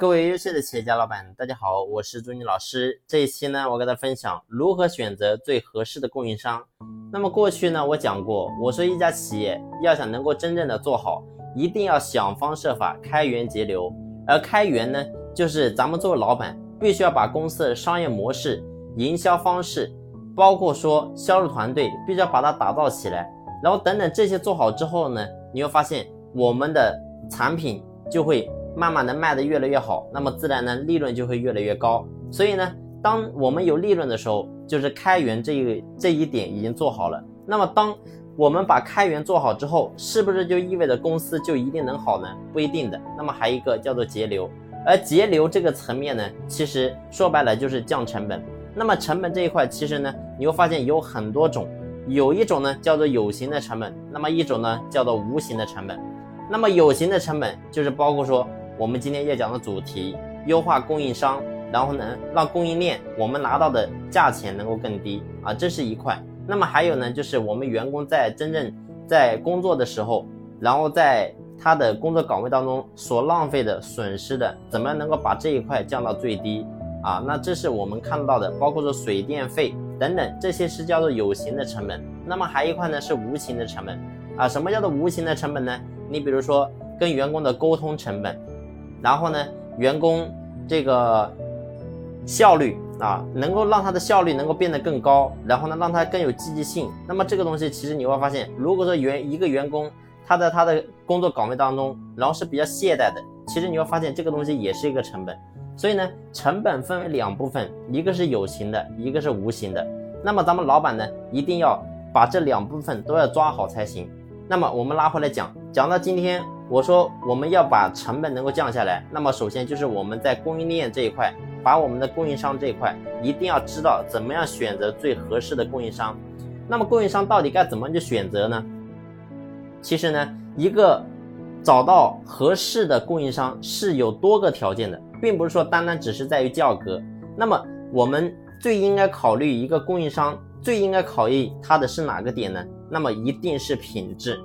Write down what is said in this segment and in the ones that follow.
各位优秀的企业家老板，大家好，我是朱妮老师。这一期呢，我给大家分享如何选择最合适的供应商。那么过去呢，我讲过，我说一家企业要想能够真正的做好，一定要想方设法开源节流。而开源呢，就是咱们作为老板，必须要把公司的商业模式、营销方式，包括说销售团队，必须要把它打造起来。然后等等这些做好之后呢，你会发现我们的产品就会。慢慢的卖的越来越好，那么自然呢利润就会越来越高。所以呢，当我们有利润的时候，就是开源这一这一点已经做好了。那么当我们把开源做好之后，是不是就意味着公司就一定能好呢？不一定的。那么还有一个叫做节流，而节流这个层面呢，其实说白了就是降成本。那么成本这一块，其实呢，你会发现有很多种，有一种呢叫做有形的成本，那么一种呢叫做无形的成本。那么有形的成本就是包括说。我们今天要讲的主题，优化供应商，然后呢，让供应链我们拿到的价钱能够更低啊，这是一块。那么还有呢，就是我们员工在真正在工作的时候，然后在他的工作岗位当中所浪费的损失的，怎么能够把这一块降到最低啊？那这是我们看到的，包括说水电费等等，这些是叫做有形的成本。那么还一块呢是无形的成本啊？什么叫做无形的成本呢？你比如说跟员工的沟通成本。然后呢，员工这个效率啊，能够让他的效率能够变得更高，然后呢，让他更有积极性。那么这个东西其实你会发现，如果说员一个员工他在他的工作岗位当中，然后是比较懈怠的，其实你会发现这个东西也是一个成本。所以呢，成本分为两部分，一个是有形的，一个是无形的。那么咱们老板呢，一定要把这两部分都要抓好才行。那么我们拉回来讲，讲到今天。我说我们要把成本能够降下来，那么首先就是我们在供应链这一块，把我们的供应商这一块一定要知道怎么样选择最合适的供应商。那么供应商到底该怎么去选择呢？其实呢，一个找到合适的供应商是有多个条件的，并不是说单单只是在于价格。那么我们最应该考虑一个供应商，最应该考虑它的是哪个点呢？那么一定是品质。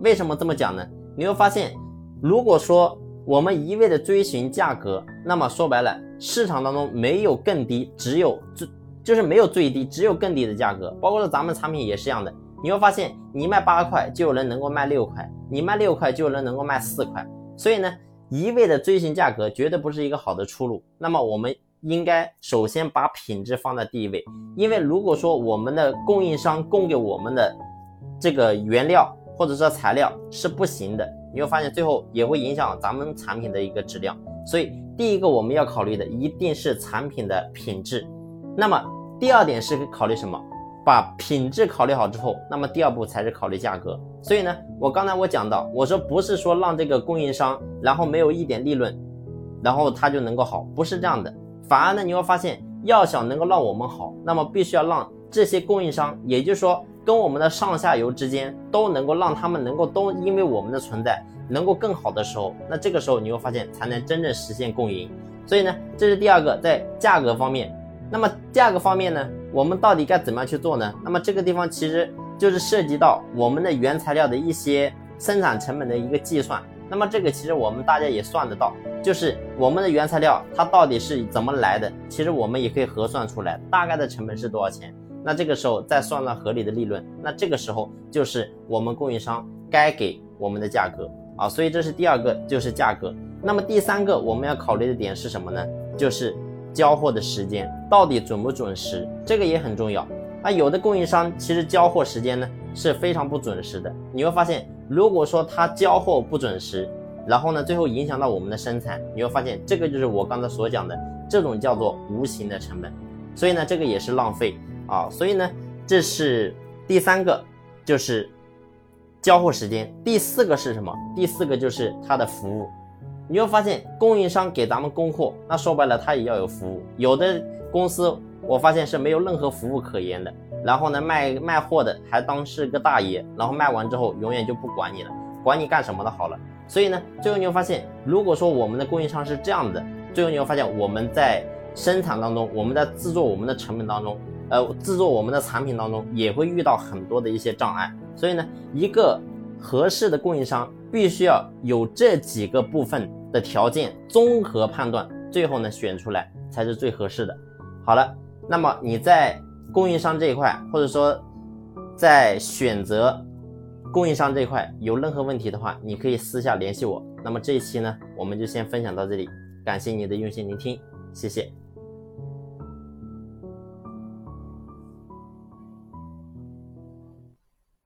为什么这么讲呢？你会发现，如果说我们一味的追寻价格，那么说白了，市场当中没有更低，只有最就是没有最低，只有更低的价格。包括说咱们产品也是一样的，你会发现，你卖八块就有人能够卖六块，你卖六块就有人能够卖四块。所以呢，一味的追寻价格绝对不是一个好的出路。那么我们应该首先把品质放在第一位，因为如果说我们的供应商供给我们的这个原料，或者说材料是不行的，你会发现最后也会影响咱们产品的一个质量。所以第一个我们要考虑的一定是产品的品质。那么第二点是考虑什么？把品质考虑好之后，那么第二步才是考虑价格。所以呢，我刚才我讲到，我说不是说让这个供应商然后没有一点利润，然后他就能够好，不是这样的。反而呢，你会发现要想能够让我们好，那么必须要让这些供应商，也就是说。跟我们的上下游之间都能够让他们能够都因为我们的存在能够更好的时候，那这个时候你会发现才能真正实现共赢。所以呢，这是第二个在价格方面。那么价格方面呢，我们到底该怎么样去做呢？那么这个地方其实就是涉及到我们的原材料的一些生产成本的一个计算。那么这个其实我们大家也算得到，就是我们的原材料它到底是怎么来的，其实我们也可以核算出来，大概的成本是多少钱。那这个时候再算算合理的利润，那这个时候就是我们供应商该给我们的价格啊，所以这是第二个，就是价格。那么第三个我们要考虑的点是什么呢？就是交货的时间到底准不准时，这个也很重要。那有的供应商其实交货时间呢是非常不准时的，你会发现，如果说他交货不准时，然后呢最后影响到我们的生产，你会发现这个就是我刚才所讲的这种叫做无形的成本，所以呢这个也是浪费。啊，所以呢，这是第三个，就是交货时间。第四个是什么？第四个就是它的服务。你会发现，供应商给咱们供货，那说白了，他也要有服务。有的公司，我发现是没有任何服务可言的。然后呢，卖卖货的还当是个大爷，然后卖完之后永远就不管你了，管你干什么的好了。所以呢，最后你会发现，如果说我们的供应商是这样的，最后你会发现我们在生产当中，我们在制作我们的成本当中。呃，制作我们的产品当中也会遇到很多的一些障碍，所以呢，一个合适的供应商必须要有这几个部分的条件综合判断，最后呢选出来才是最合适的。好了，那么你在供应商这一块，或者说在选择供应商这一块有任何问题的话，你可以私下联系我。那么这一期呢，我们就先分享到这里，感谢你的用心聆听，谢谢。